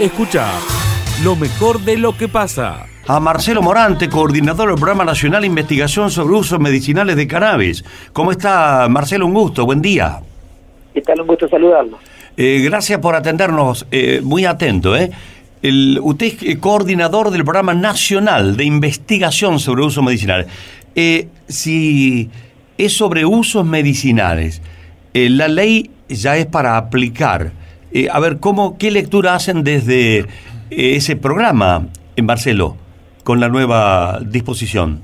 Escucha lo mejor de lo que pasa. A Marcelo Morante, coordinador del Programa Nacional de Investigación sobre Usos Medicinales de Cannabis. ¿Cómo está, Marcelo? Un gusto, buen día. ¿Qué tal? Un gusto saludarlo. Eh, gracias por atendernos, eh, muy atento. ¿eh? El, usted es coordinador del Programa Nacional de Investigación sobre Usos Medicinales. Eh, si es sobre usos medicinales, eh, la ley ya es para aplicar. Eh, a ver, ¿cómo, ¿qué lectura hacen desde eh, ese programa en Barceló con la nueva disposición?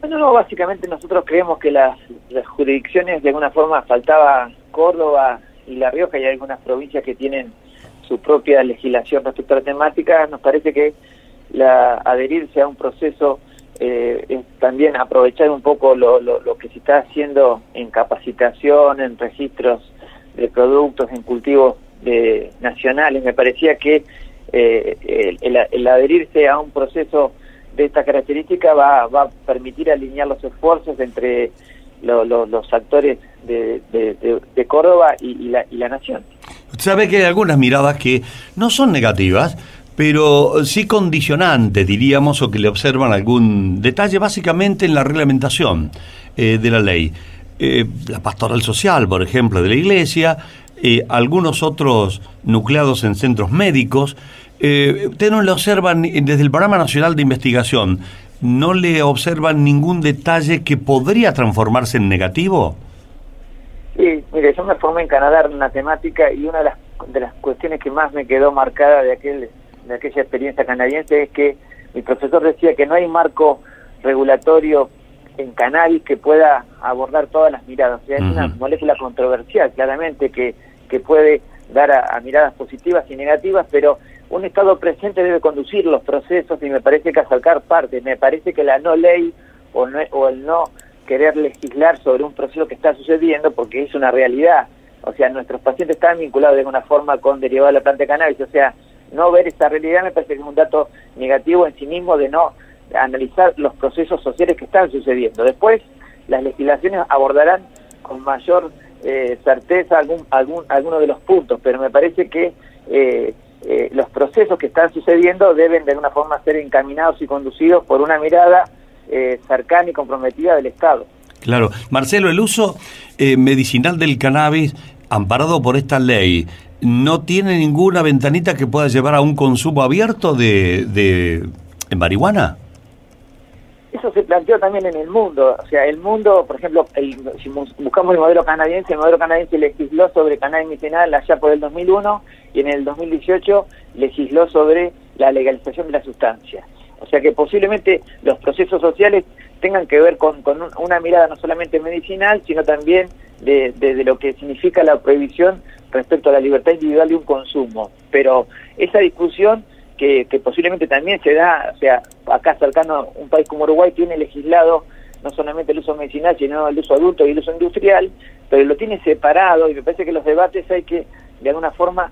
Bueno, no, básicamente nosotros creemos que las, jurisdicciones de alguna forma faltaba Córdoba y La Rioja y algunas provincias que tienen su propia legislación respecto a la temática. Nos parece que la, adherirse a un proceso eh, es también aprovechar un poco lo, lo que se está haciendo en capacitación, en registros de productos, en cultivos de, nacionales. Me parecía que eh, el, adherirse a un proceso de esta característica va, va a permitir alinear los esfuerzos entre lo, lo, los actores de, de, de Córdoba y, y, la, y la nación. Sabe que hay algunas miradas que no son negativas, pero sí condicionantes, diríamos, o que le observan algún detalle, básicamente en la reglamentación eh, de la ley. Eh, la pastoral social, por ejemplo, de la iglesia, eh, algunos otros nucleados en centros médicos. Eh, ¿Usted no le observan desde el Programa Nacional de Investigación, no le observan ningún detalle que podría transformarse en negativo? Sí, mire, yo me formé en Canadá en una temática y una de las, de las cuestiones que más me quedó marcada de aquel de aquella experiencia canadiense es que mi profesor decía que no hay marco regulatorio en cannabis que pueda abordar todas las miradas. O sea, es uh -huh. una molécula controversial, claramente, que, que puede dar a, miradas positivas y negativas, pero un Estado presente debe conducir los procesos y me parece que acercar parte. Me parece que la no ley o, no, o el no querer legislar sobre un proceso que está sucediendo, porque es una realidad. O sea, nuestros pacientes están vinculados de alguna forma con derivado de la planta de cannabis. O sea, no ver esta realidad me parece que es un dato negativo en sí mismo de no analizar los procesos sociales que están sucediendo. Después, las legislaciones abordarán con mayor eh, certeza algún, algún, alguno de los puntos, pero me parece que eh, eh, los procesos que están sucediendo deben de alguna forma ser encaminados y conducidos por una mirada eh, cercana y comprometida del Estado. Claro. Marcelo, el uso eh, medicinal del cannabis amparado por esta ley no tiene ninguna ventanita que pueda llevar a un consumo abierto de, de, de marihuana. Eso se planteó también en el mundo. O sea, el mundo, por ejemplo, el, si buscamos el modelo canadiense, el modelo canadiense legisló sobre cannabis medicinal allá por el 2001 y en el 2018 legisló sobre la legalización de la sustancia. O sea que posiblemente los procesos sociales tengan que ver con, con una mirada no solamente medicinal, sino también de, de, de, lo que significa la prohibición respecto a la libertad individual de un consumo. Pero esa discusión que, posiblemente también se da, o sea, acá cercano un país como Uruguay tiene legislado no solamente el uso medicinal, sino el uso adulto y el uso industrial, pero lo tiene separado y me parece que los debates hay que, de alguna forma,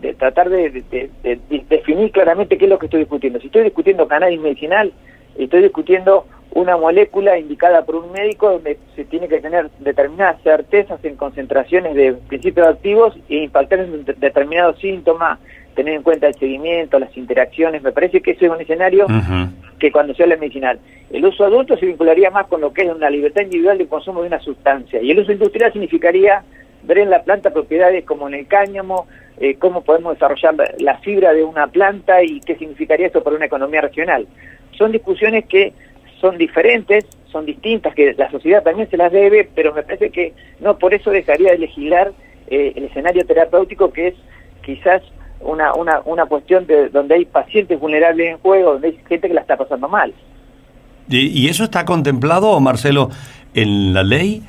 de tratar de, de, definir claramente qué es lo que estoy discutiendo. Si estoy discutiendo cannabis medicinal, estoy discutiendo una molécula indicada por un médico donde se tiene que tener determinadas certezas en concentraciones de principios activos e impactar en determinados síntomas, tener en cuenta el seguimiento, las interacciones. Me parece que ese es un escenario uh -huh. que cuando se habla medicinal. El uso adulto se vincularía más con lo que es una libertad individual de consumo de una sustancia y el uso industrial significaría ver en la planta propiedades como en el cáñamo, eh, cómo podemos desarrollar la, fibra de una planta y qué significaría esto para una economía regional. Son discusiones que son diferentes, son distintas, que la sociedad también se las debe, pero me parece que no por eso dejaría de legislar eh, el escenario terapéutico que es quizás una, una, una cuestión de donde hay pacientes vulnerables en juego, donde hay gente que la está pasando mal. ¿Y, y eso está contemplado, Marcelo, en la ley?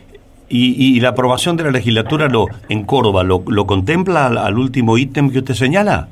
¿Y, y la aprobación de la legislatura lo en Córdoba lo, lo contempla al, al, último ítem que usted señala?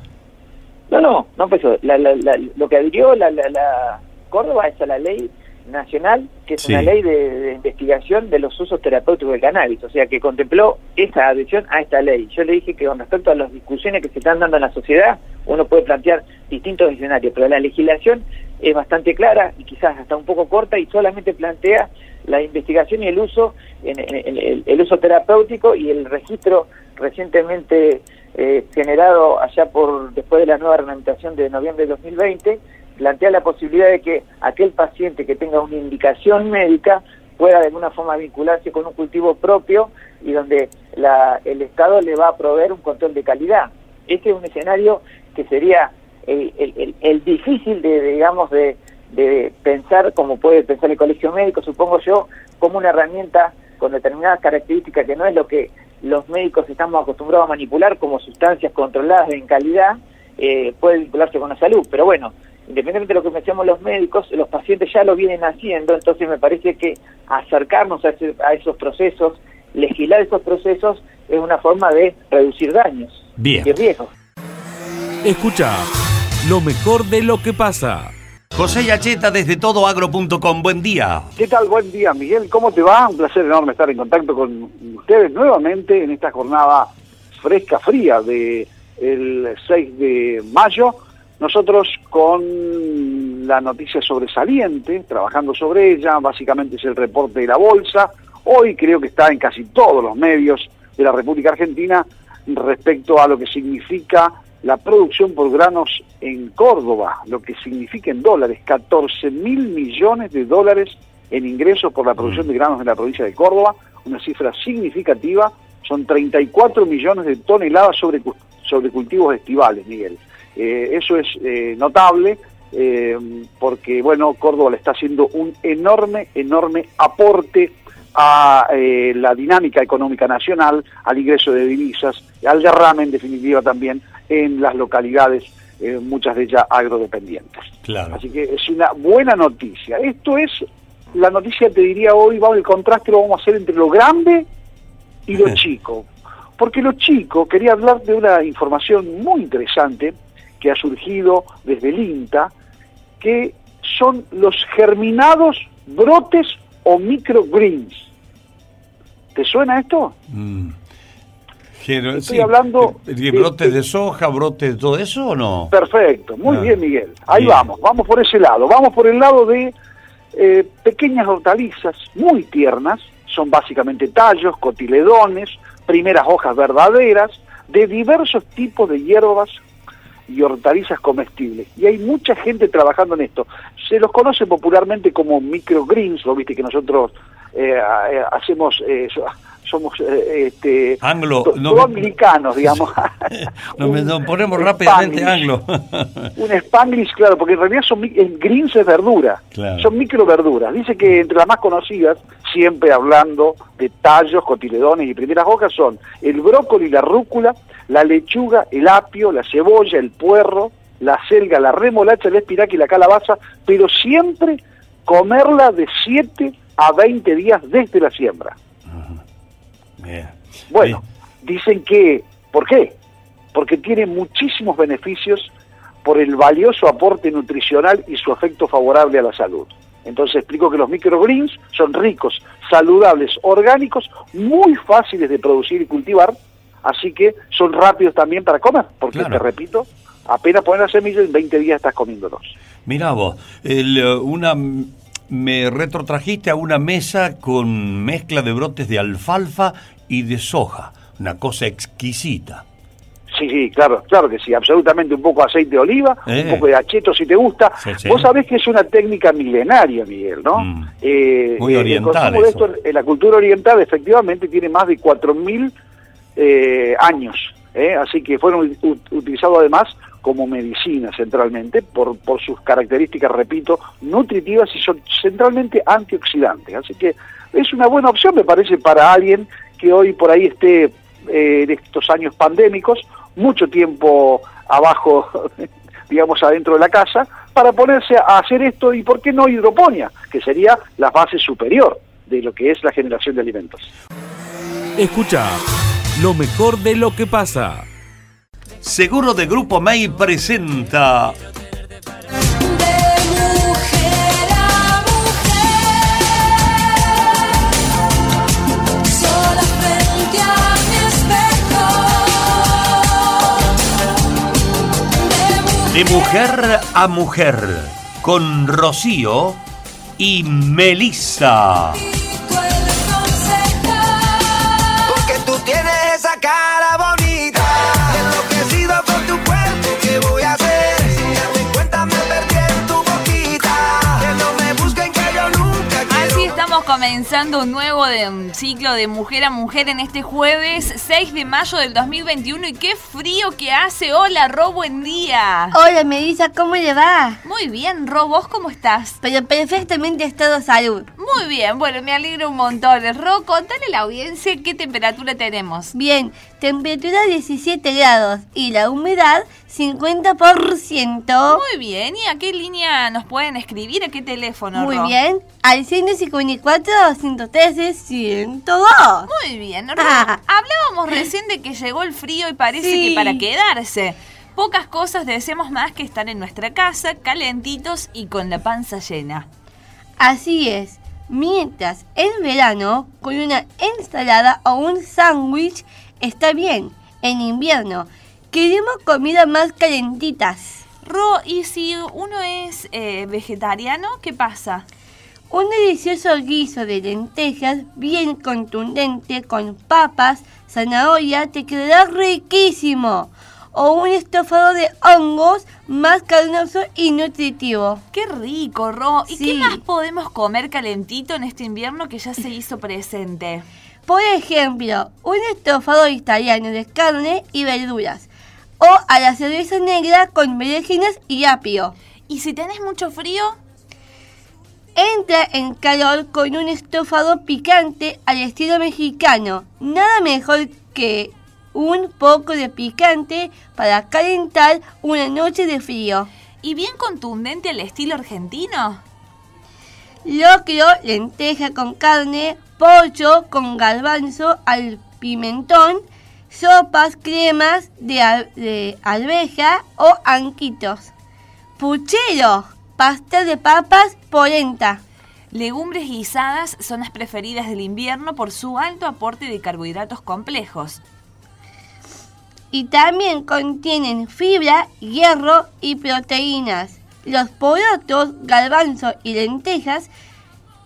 No, no, no, pues la, la, la, lo que adhirió la, la, Córdoba es a la ley nacional, que es sí. una ley de, de, investigación de los usos terapéuticos del cannabis, o sea, que contempló esa adhesión a esta ley. Yo le dije que con respecto a las discusiones que se están dando en la sociedad, uno puede plantear distintos escenarios, pero la legislación es bastante clara y quizás hasta un poco corta y solamente plantea la investigación y el uso, en, en, en el, el, uso terapéutico y el registro recientemente eh, generado allá por después de la nueva reglamentación de noviembre de 2020, plantea la posibilidad de que aquel paciente que tenga una indicación médica pueda de alguna forma vincularse con un cultivo propio y donde la, el Estado le va a proveer un control de calidad. Este es un escenario que sería el, el, el difícil de, digamos, de, de pensar como puede pensar el colegio médico, supongo yo, como una herramienta con determinadas características que no es lo que los médicos estamos acostumbrados a manipular como sustancias controladas en calidad, eh, puede vincularse con la salud. Pero bueno, independientemente de lo que pensemos los médicos, los pacientes ya lo vienen haciendo, entonces me parece que acercarnos a, a esos procesos, legislar esos procesos, es una forma de reducir daños Bien. y riesgos. Escucha lo mejor de lo que pasa. José Yacheta desde todoagro.com, buen día. ¿Qué tal? Buen día, Miguel. ¿Cómo te va? Un placer enorme estar en contacto con ustedes nuevamente en esta jornada fresca, fría de el 6 de mayo. Nosotros con la noticia sobresaliente, trabajando sobre ella, básicamente es el reporte de la bolsa. Hoy creo que está en casi todos los medios de la República Argentina respecto a lo que significa la producción por granos en Córdoba, lo que significa en dólares, 14 mil millones de dólares en ingresos por la producción de granos en la provincia de Córdoba, una cifra significativa, son 34 millones de toneladas sobre, sobre cultivos estivales, Miguel. Eh, eso es eh, notable eh, porque, bueno, Córdoba le está haciendo un enorme, enorme aporte a eh, la dinámica económica nacional, al ingreso de divisas, al derrame en definitiva también en las localidades, muchas de ellas agrodependientes. Claro. Así que es una buena noticia. Esto es la noticia, te diría hoy, vamos, el contraste lo vamos a hacer entre lo grande y lo chico. Porque lo chico, quería hablar de una información muy interesante que ha surgido desde el INTA, que son los germinados brotes o microgreens. ¿Te suena esto? Mm. Estoy hablando ¿De, de- brotes de- de soja, brotes de todo eso o no? Perfecto, muy Ah, bien Miguel. Ahí bien. vamos, vamos por ese lado. Vamos por el lado de eh, pequeñas hortalizas muy tiernas, son básicamente tallos, cotiledones, primeras hojas verdaderas, de diversos tipos de hierbas y hortalizas comestibles. Y hay mucha gente trabajando en esto. Se los conoce popularmente como microgreens, lo viste que nosotros eh, eh, hacemos, eh, somos eh, este, Anglo, to- no todo me- americanos, digamos. Nos, Un- nos ponemos rápidamente anglo. Un Spanglish, claro, porque en realidad son greens es verdura, Claro. son microverduras. Dice que entre las más conocidas, siempre hablando de tallos, cotiledones y primeras hojas, son el brócoli, la rúcula, la lechuga, el apio, la cebolla, el puerro, la selga, la remolacha, el espinaca y la calabaza, pero siempre comerla de 7 a 20 días desde la siembra. Bien. Bueno, Bien. dicen que, ¿por qué? Porque tiene muchísimos beneficios por el valioso aporte nutricional y su efecto favorable a la salud. Entonces explico que los microgreens son ricos, saludables, orgánicos, muy fáciles de producir y cultivar, así que son rápidos también para comer, porque Claro. te repito, apenas pones la semilla en 20 días estás comiéndolos. Mirá vos, el, eh, una, me retrotrajiste a una mesa con mezcla de brotes de alfalfa y de soja. Una cosa exquisita. Sí, sí, claro, claro que sí, absolutamente un poco de aceite de oliva, Eh. un poco de acheto si te gusta. Sí, sí. Vos sabés que es una técnica milenaria, Miguel, ¿no? Mm. Eh, Muy eh, oriental El de esto en la cultura oriental efectivamente tiene más de 4.000 eh, años, ¿eh? así que fueron utilizados además como medicina centralmente por, por sus características, repito, nutritivas y son centralmente antioxidantes. Así que es una buena opción, me parece, para alguien que hoy por ahí esté eh, en estos años pandémicos, mucho tiempo abajo, digamos, adentro de la casa, para ponerse a hacer esto y, ¿por qué no, hidroponía? Que sería la base superior de lo que es la generación de alimentos. Escucha lo mejor de lo que pasa. Seguro de Grupo May presenta De Mujer a Mujer con Rocío y Melissa. Comenzando un nuevo de- un ciclo de mujer a mujer en este jueves 6 de mayo del 2021 y qué frío que hace. Hola, Ro, buen día. Hola, Melissa, ¿cómo le va? Muy bien, Ro, ¿vos cómo estás? Pero perfectamente estado salud. Muy bien, bueno, me alegro un montón. Ro, contale a la audiencia qué temperatura tenemos. Bien, temperatura 17 grados y la humedad 50%. Muy bien, ¿y a qué línea nos pueden escribir? ¿A qué teléfono, Muy Ro? bien, al 154 113 102. Muy bien, Ro. Ah. Hablábamos recién de que llegó el frío y parece Sí. que para quedarse. Pocas cosas deseamos más que estar en nuestra casa, calentitos y con la panza llena. Así es. Mientras en verano con una ensalada o un sándwich está bien. En invierno queremos comida más calentitas. Ro, ¿y si uno es eh, vegetariano, qué pasa? Un delicioso guiso de lentejas bien contundente con papas, zanahoria te quedará riquísimo. O un estofado de hongos más carnoso y nutritivo. Qué rico, Ro. ¿Y qué Sí. más podemos comer calentito en este invierno que ya se hizo presente? Por ejemplo, un estofado italiano de carne y verduras. O a la cerveza negra con berenjenas y apio. ¿Y si tenés mucho frío? Entra en calor con un estofado picante al estilo mexicano. Nada mejor que un poco de picante para calentar una noche de frío. ¿Y bien contundente al estilo argentino? Locro, lenteja con carne, pollo con garbanzo al pimentón, sopas, cremas de, al- de alveja o anquitos. Puchero, pastel de papas, polenta. Legumbres guisadas son las preferidas del invierno por su alto aporte de carbohidratos complejos. y también contienen fibra, hierro y proteínas. Los porotos, garbanzo y lentejas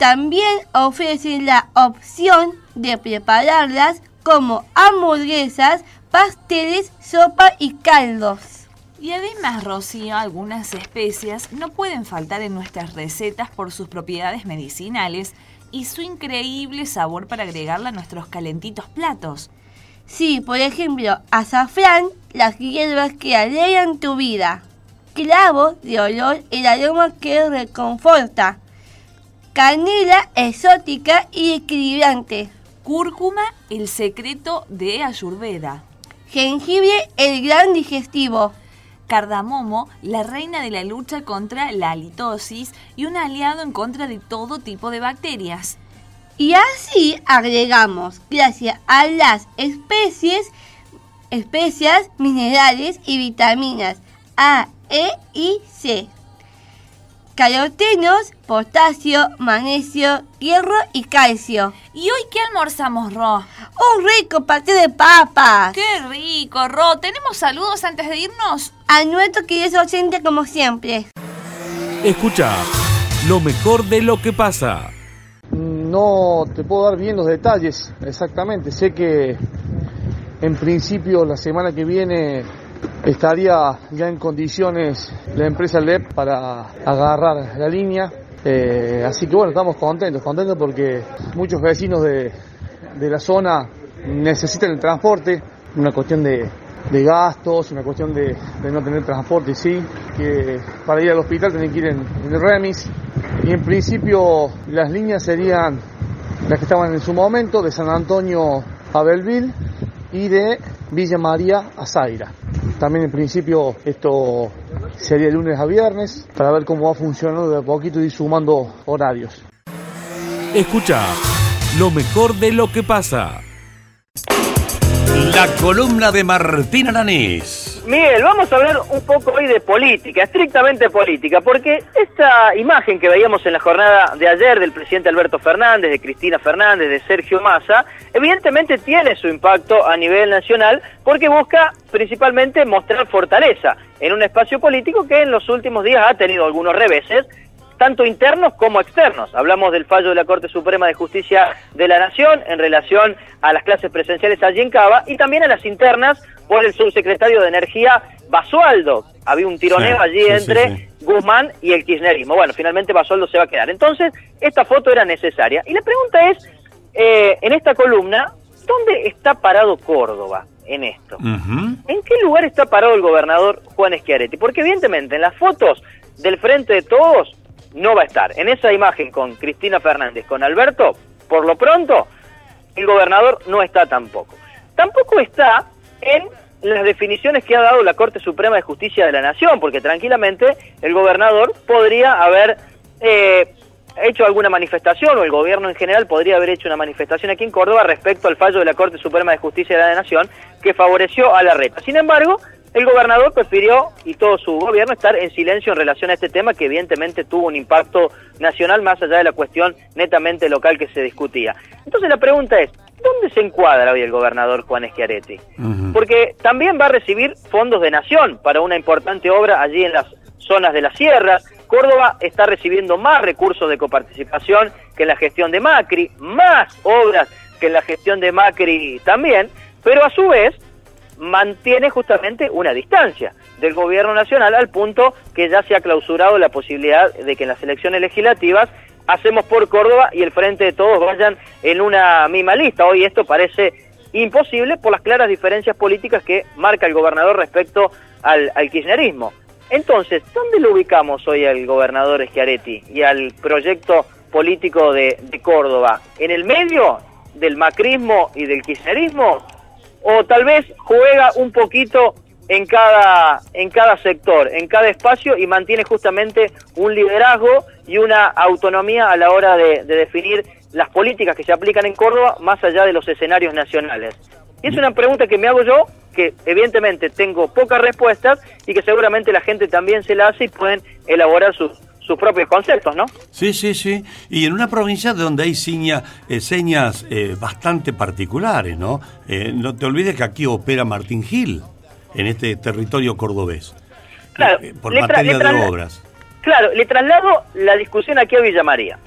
también ofrecen la opción de prepararlas como hamburguesas, pasteles, sopa y caldos. Y además, Rocío, algunas especias no pueden faltar en nuestras recetas por sus propiedades medicinales y su increíble sabor para agregarla a nuestros calentitos platos. Sí, por ejemplo, azafrán, las hierbas que alegran tu vida. Clavo de olor, el aroma que reconforta. Canela exótica y equilibrante. Cúrcuma, el secreto de Ayurveda. Jengibre, el gran digestivo. Cardamomo, la reina de la lucha contra la halitosis y un aliado en contra de todo tipo de bacterias. Y así agregamos, gracias a las especies, especias, minerales y vitaminas A, E y C. Carotenos, potasio, magnesio, hierro y calcio. ¿Y hoy qué almorzamos, Ro? Un rico paté de papas. ¡Qué rico, Ro! ¿Tenemos saludos antes de irnos? A nuestro querido oyente como siempre. Escucha lo mejor de lo que pasa. No te puedo dar bien los detalles exactamente. Sé que en principio la semana que viene estaría ya en condiciones la empresa LEP para agarrar la línea. Eh, así que bueno, estamos contentos, contentos porque muchos vecinos de, de la zona necesitan el transporte, una cuestión de, de gastos, una cuestión de, no tener transporte, sí, que para ir al hospital tienen que ir en, en el remis. Y en principio las líneas serían las que estaban en su momento, de San Antonio a Belville y de Villa María a Zaira. También en principio esto sería de lunes a viernes para ver cómo va funcionando de a poquito y sumando horarios. Escucha lo mejor de lo que pasa. La columna de Martín Aranés. Miguel, vamos a hablar un poco hoy de política, estrictamente política, porque esta imagen que veíamos en la jornada de ayer del presidente Alberto Fernández, de Cristina Fernández, de Sergio Massa, evidentemente tiene su impacto a nivel nacional porque busca principalmente mostrar fortaleza en un espacio político que en los últimos días ha tenido algunos reveses tanto internos como externos. Hablamos del fallo de la Corte Suprema de Justicia de la Nación en relación a las clases presenciales allí en Cava y también a las internas por el subsecretario de Energía Basualdo. Había un tironeo Sí, allí sí, entre sí. Guzmán y el kirchnerismo. Bueno, finalmente Basualdo se va a quedar. Entonces, esta foto era necesaria. Y la pregunta es, eh, en esta columna, ¿dónde está parado Córdoba en esto? ¿En qué lugar está parado el gobernador Juan Schiaretti? Porque evidentemente en las fotos del frente de todos no va a estar. En esa imagen con Cristina Fernández, con Alberto, por lo pronto, el gobernador no está tampoco. Tampoco está en las definiciones que ha dado la Corte Suprema de Justicia de la Nación, porque tranquilamente el gobernador podría haber eh, hecho alguna manifestación, o el gobierno en general podría haber hecho una manifestación aquí en Córdoba respecto al fallo de la Corte Suprema de Justicia de la Nación que favoreció a la reta. Sin embargo, el gobernador prefirió, y todo su gobierno, estar en silencio en relación a este tema que evidentemente tuvo un impacto nacional más allá de la cuestión netamente local que se discutía. Entonces la pregunta es, ¿dónde se encuadra hoy el gobernador Juan Schiaretti? Porque también va a recibir fondos de nación para una importante obra allí en las zonas de las sierras. Córdoba está recibiendo más recursos de coparticipación que en la gestión de Macri, más obras que en la gestión de Macri también, pero a su vez mantiene justamente una distancia del gobierno nacional al punto que ya se ha clausurado la posibilidad de que en las elecciones legislativas hacemos por Córdoba y el frente de todos vayan en una misma lista. Hoy esto parece imposible por las claras diferencias políticas que marca el gobernador respecto al, al kirchnerismo. Entonces, ¿dónde lo ubicamos hoy al gobernador Schiaretti y al proyecto político de, de Córdoba? ¿En el medio del macrismo y del kirchnerismo? ¿O tal vez juega un poquito en cada, en cada sector, en cada espacio y mantiene justamente un liderazgo y una autonomía a la hora de, de definir las políticas que se aplican en Córdoba más allá de los escenarios nacionales? Y es una pregunta que me hago yo, que evidentemente tengo pocas respuestas y que seguramente la gente también se la hace y pueden elaborar sus, sus propios conceptos, ¿no? Sí, sí, sí. Y en una provincia donde hay seña- eh, señas eh, bastante particulares, ¿no? Eh, no te olvides que aquí opera Martín Gil, en este territorio cordobés, Claro, eh, por materia de obras. Claro, le traslado la discusión aquí a Villa María.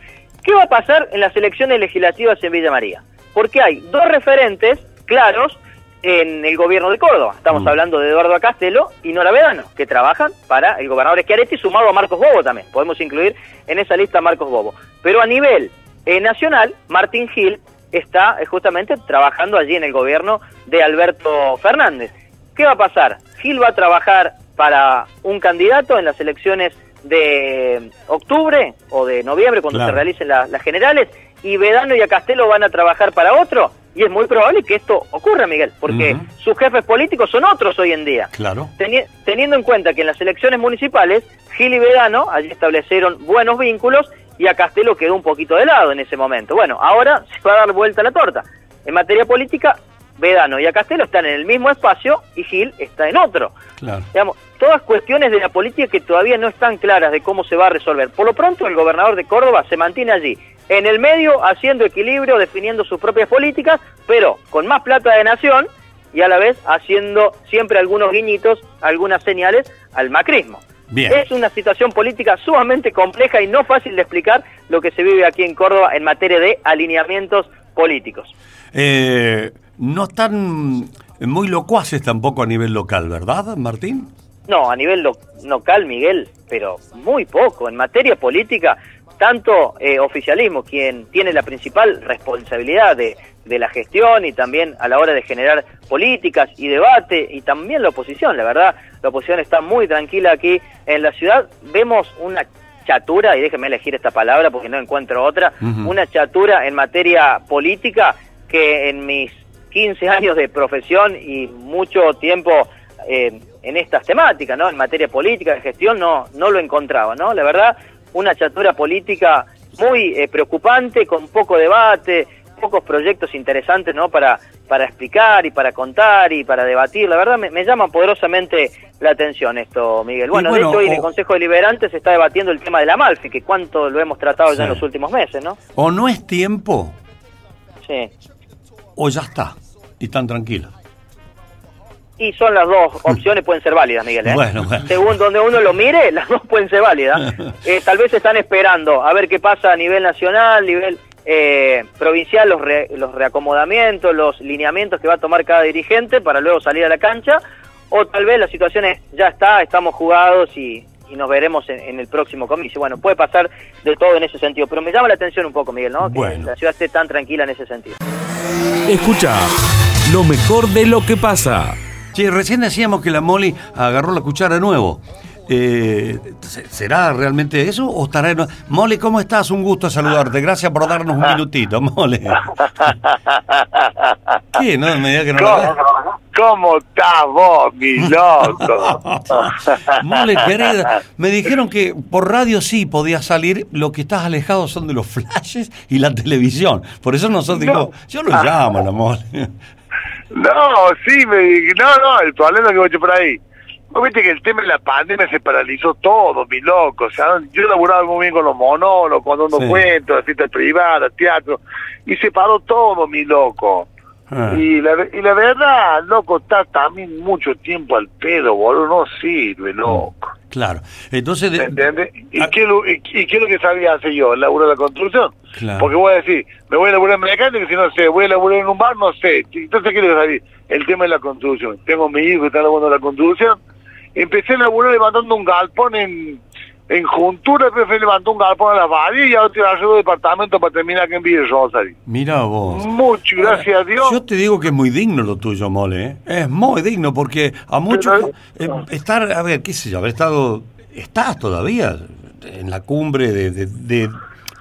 ¿Qué va a pasar en las elecciones legislativas en Villa María? Porque hay dos referentes claros en el gobierno de Córdoba. Estamos Mm. hablando de Eduardo Acastelo y Nora Vedano, que trabajan para el gobernador Schiaretti, sumado a Marcos Bobo también. Podemos incluir en esa lista a Marcos Bobo. Pero a nivel eh, nacional, Martín Gil está eh, justamente trabajando allí en el gobierno de Alberto Fernández. ¿Qué va a pasar? Gil va a trabajar para un candidato en las elecciones de octubre o de noviembre, cuando Claro. se realicen la- las generales, y Vedano y Acastelo van a trabajar para otro, y es muy probable que esto ocurra, Miguel, porque sus jefes políticos son otros hoy en día. Claro. Teni- teniendo en cuenta que en las elecciones municipales, Gil y Vedano allí establecieron buenos vínculos y a Castelo quedó un poquito de lado en ese momento. Bueno, ahora se va a dar vuelta la torta. En materia política, Vedano y a Castelo están en el mismo espacio y Gil está en otro. Claro. Digamos, todas cuestiones de la política que todavía no están claras de cómo se va a resolver. Por lo pronto, el gobernador de Córdoba se mantiene allí, en el medio, haciendo equilibrio, definiendo sus propias políticas, pero con más plata de nación y a la vez haciendo siempre algunos guiñitos, algunas señales al macrismo. Bien. Es una situación política sumamente compleja y no fácil de explicar lo que se vive aquí en Córdoba en materia de alineamientos políticos. Eh, no están muy locuaces tampoco a nivel local, ¿verdad, Martín? No, a nivel lo- local, Miguel, pero muy poco. En materia política, tanto eh, oficialismo, quien tiene la principal responsabilidad de, de la gestión y también a la hora de generar políticas y debate, y también la oposición, la verdad, la oposición está muy tranquila aquí en la ciudad. Vemos una chatura, y déjenme elegir esta palabra porque no encuentro otra, una chatura en materia política que en mis 15 años de profesión y mucho tiempo eh, en estas temáticas, ¿no? En materia política, de gestión, no, no lo encontraba, ¿no? La verdad, una chatura política muy eh, preocupante, con poco debate, pocos proyectos interesantes, ¿no? Para, para explicar y para contar y para debatir. La verdad, me, me llama poderosamente la atención esto, Miguel. Bueno, bueno, de hecho, hoy en el Consejo Deliberante se está debatiendo el tema de la Malfi, que cuánto lo hemos tratado ya en los últimos meses, ¿no? ¿O no es tiempo Sí. o ya está? Y están tranquilos. Y son las dos opciones, pueden ser válidas, Miguel. ¿eh? Bueno, bueno. Según donde uno lo mire, las dos pueden ser válidas. Eh, tal vez están esperando a ver qué pasa a nivel nacional, nivel eh, provincial, los, re- los reacomodamientos, los lineamientos que va a tomar cada dirigente para luego salir a la cancha. o tal vez la situación es, ya está, estamos jugados y, y nos veremos en, en el próximo comicio. Bueno, puede pasar de todo en ese sentido, pero me llama la atención un poco, Miguel, ¿no? Que Bueno. la ciudad esté tan tranquila en ese sentido. Escucha lo mejor de lo que pasa. Che, recién decíamos que la Molly agarró la cuchara de nuevo. Eh, ¿se- ¿Será realmente eso o estará en... Molly, ¿cómo estás? Un gusto saludarte. Gracias por darnos un minutito, Molly. ¿Qué? No, me diga que no. ¿Cómo, ¿Cómo estás vos, mi loco? Mole, querida, me dijeron que por radio sí podía salir, lo que estás alejado son de los flashes y la televisión. Por eso nosotros dijimos, yo lo llamo la Mole. No, sí, me, no, no, el problema que voy por ahí. Vos viste que el tema de la pandemia se paralizó todo, mi loco. O sea, yo laburaba muy bien con los monólogos, con unos Sí. cuentos, las fiestas privadas, teatro, y se paró todo, mi loco. Ah. Y la, y la verdad, loco, está también mucho tiempo al pedo, boludo, no sirve, loco. Claro. Entonces, de- ¿Me entiendes? ¿Y, Ah. qué, es lo- y, y qué es lo que sabía hacer yo? ¿Laburar la construcción? Claro. Porque voy a decir, me voy a laburar en mecánica, si no sé, voy a laburar en un bar, no sé. Entonces, ¿qué es lo que sabía? El tema de la construcción. Tengo mi hijo que está laburando la construcción. Empecé a laburar levantando un galpón en, en Juntura, fui levantando un galpón a las vallas y ahora estoy haciendo departamento para terminar aquí en Villa Rosario. mira vos. Mucho, gracias a Dios. Yo te digo que es muy digno lo tuyo, Mole. ¿eh? Es muy digno porque a muchos eh, estar, a ver, qué sé yo, haber estado, estás todavía en la cumbre de, de, de-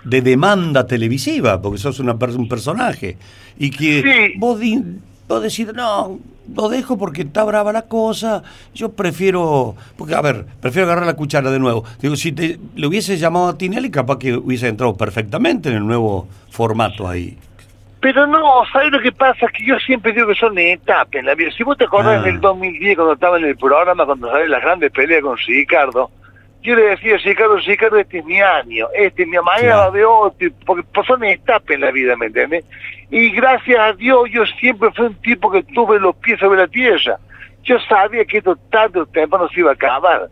de demanda televisiva, porque sos una, un personaje. Y que Sí. vos, di- vos decís, no, lo dejo porque está brava la cosa, yo prefiero, porque a ver, prefiero agarrar la cuchara de nuevo. Digo, si te, le hubiese llamado a Tinelli, capaz que hubiese entrado perfectamente en el nuevo formato ahí. Pero no, ¿sabes lo que pasa? Que yo siempre digo que son etapas en la vida. Si vos te acordás Ah. en el 2010, cuando estaba en el programa, cuando salen las grandes peleas con Ricardo, yo le decía a Ricardo, Ricardo, este es mi año, este es mi mañana va de otro, porque son etapas en la vida, ¿me entiendes? Y gracias a Dios, yo siempre fui un tipo que tuve los pies sobre la tierra. Yo sabía que esto tarde o temprano se iba a acabar.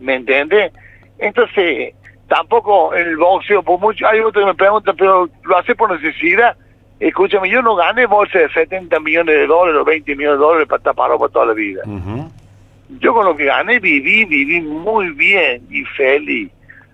¿me entiendes? Entonces, tampoco en el boxeo, por mucho, hay otro que me pregunta, pero lo hace por necesidad. Escúchame, yo no gané bolsa de 70 millones de dólares o 20 millones de dólares para estar parado para toda la vida. Yo con lo que gané viví, viví muy bien y feliz.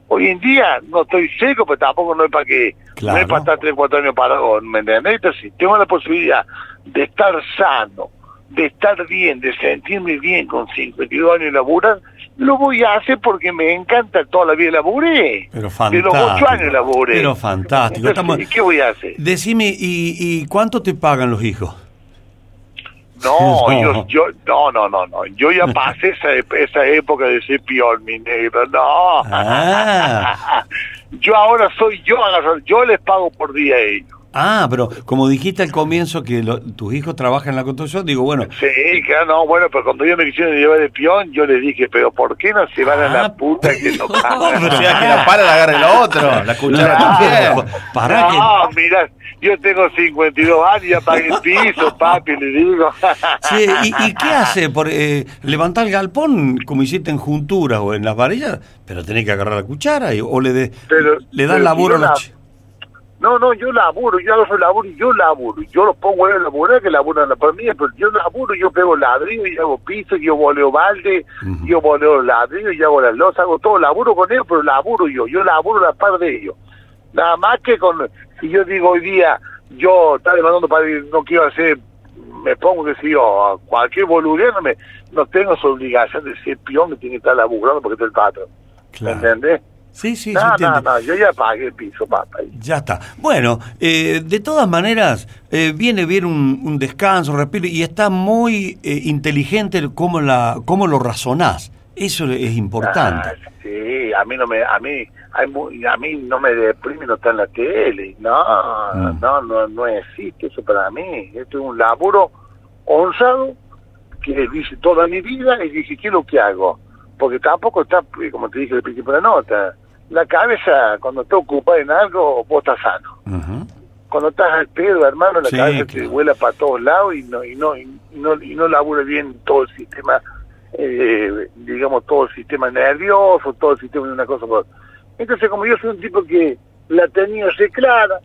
Hoy en día no estoy seco, pero tampoco no es para que, no es para estar 3, 4 años parado, ¿me entiendes? Entonces, si tengo la posibilidad de estar sano, de estar bien, de sentirme bien con 52 años de laburar, lo voy a hacer porque me encanta toda la vida laburé. Pero De fantástico. los 8 años laburé. Pero fantástico. Entonces, ¿y ¿Qué voy a hacer? Decime, ¿y, y cuánto te pagan los hijos? No. Yo, yo, no, no, no, no. Yo ya pasé esa, esa época de ser peor, mi negro. No. Ah. Yo ahora soy yo, yo les pago por día a ellos. Ah, pero como dijiste al comienzo que lo- tus hijos trabajan en la construcción, digo, bueno, Sí, claro, no, bueno, pero cuando ellos me quisieron llevar de peón, yo les dije, pero ¿por qué no se van a Ah, la puta que no O sea, que la pala la agarre lo otro, la cuchara también. para que... No, mira, yo tengo 52 años, ya pagué el piso, papi, le digo. Sí, ¿y, y qué hace? Por, eh, ¿Levantar el galpón como hiciste en Juntura o en las varillas? Pero tenés que agarrar la cuchara y- o le, de, Pero- le das pero laburo a chi- No, no, yo laburo, yo hago laburo y yo laburo. Yo los pongo a laburar que laburan para mí, pero yo laburo, yo pego ladrillo y hago piso, yo voleo balde, yo voleo ladrillo y hago las losas, hago todo, laburo con ellos, pero laburo yo, yo laburo la par de ellos. Nada más que con, si yo digo hoy día, yo está demandando para no quiero hacer, me pongo que si yo, cualquier boludez, no, me, no tengo esa obligación de ser peón que tiene que estar laburando porque está el patrón. Claro. ¿Me entendés? Sí, sí, no, no, entiende. no, yo ya pagué el piso, papá. Ya está. Bueno, eh, de todas maneras, eh, viene bien un, un descanso, respiro, y está muy eh, inteligente el cómo, la, cómo lo razonás. Eso es importante. Ah, sí, a mí no me, a mí, a mí no me deprime no está en la tele. No, Mm. no, no, no existe eso para mí. Esto es un laburo honrado que dice toda mi vida y dije, ¿qué es lo que hago? Porque tampoco está, eh, como te dije al principio de la nota, la cabeza cuando está ocupada en algo, vos estás sano. Cuando estás al pedo, hermano, la Sí, cabeza te vuela para todos lados y no, y no, y no, y no labura bien todo el sistema, eh, digamos, todo el sistema nervioso, todo el sistema de una cosa por otra. Entonces, como yo soy un tipo que la tenía así clara,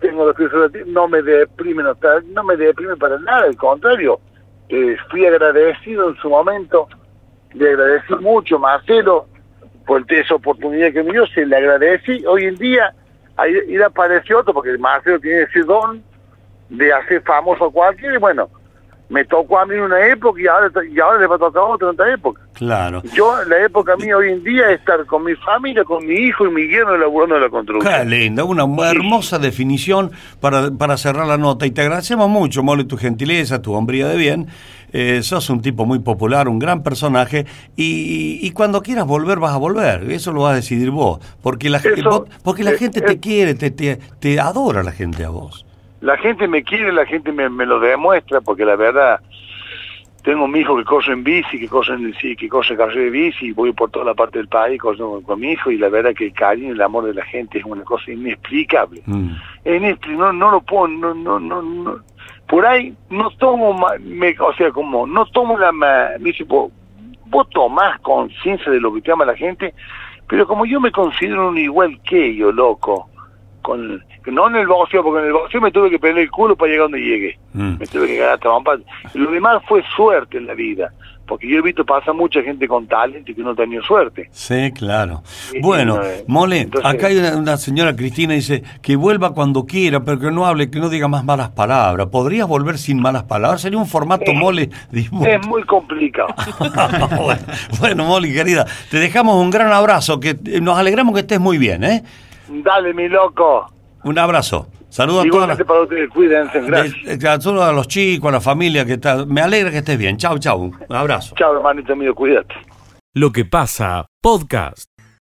tengo los pies no me deprime, no, no me deprime para nada, al contrario, eh, fui agradecido en su momento, le agradecí mucho Marcelo por esa oportunidad que me dio, se le agradecí. Hoy en día, ahí, apareció otro, porque Marcelo tiene ese don de hacer famoso a cualquiera, y bueno, me tocó a mí en una época y ahora, y ahora le va a tocar a en otra época. Claro. Yo, la época mía hoy en día es estar con mi familia, con mi hijo y mi yerno laburando en la construcción. Qué linda, una hermosa definición para, para cerrar la nota. Y te agradecemos mucho, Mole, tu gentileza, tu hombría de bien. Eh, sos un tipo muy popular, un gran personaje. Y, y cuando quieras volver, vas a volver. Eso lo vas a decidir vos. Porque la, gente- Eso, vos- porque la eh, gente eh. te quiere, te, te, te adora la gente a vos. La gente me quiere, la gente me, me lo demuestra, porque la verdad, tengo un hijo que corre en bici, que corre en el sí, que corre carrera de bici, y voy por toda la parte del país corro con mi hijo, y la verdad que el cariño y el amor de la gente es una cosa inexplicable. Mm. No, no lo puedo, no, no, no, no. Por ahí no tomo, me, o sea, como, no tomo la, me dice, vos, vos tomás conciencia de lo que te ama la gente, pero como yo me considero un igual que yo, loco, con no en el boxeo, porque en el boxeo me tuve que pelear el culo para llegar donde llegué. Mm. Me tuve que ganar trompas. Lo demás fue suerte en la vida, porque yo he visto pasar mucha gente con talento y que no ha tenido suerte. Sí, claro. Y- Bueno, eh, Mole, entonces- acá hay una, una señora Cristina dice que vuelva cuando quiera, pero que no hable, que no diga más malas palabras. ¿Podrías volver sin malas palabras? Sería un formato, Mole. Es muy complicado. bueno, bueno, Mole, querida, te dejamos un gran abrazo, que eh, nos alegramos que estés muy bien, ¿eh? Dale, mi loco. Un abrazo. Saludos a para ustedes, cuídense, las, gracias. de- a todos los chicos, a la familia que está. Me alegra que estés bien. Chau, chau. Un abrazo. Chao, hermanito mío, cuídate. Lo que pasa, podcast.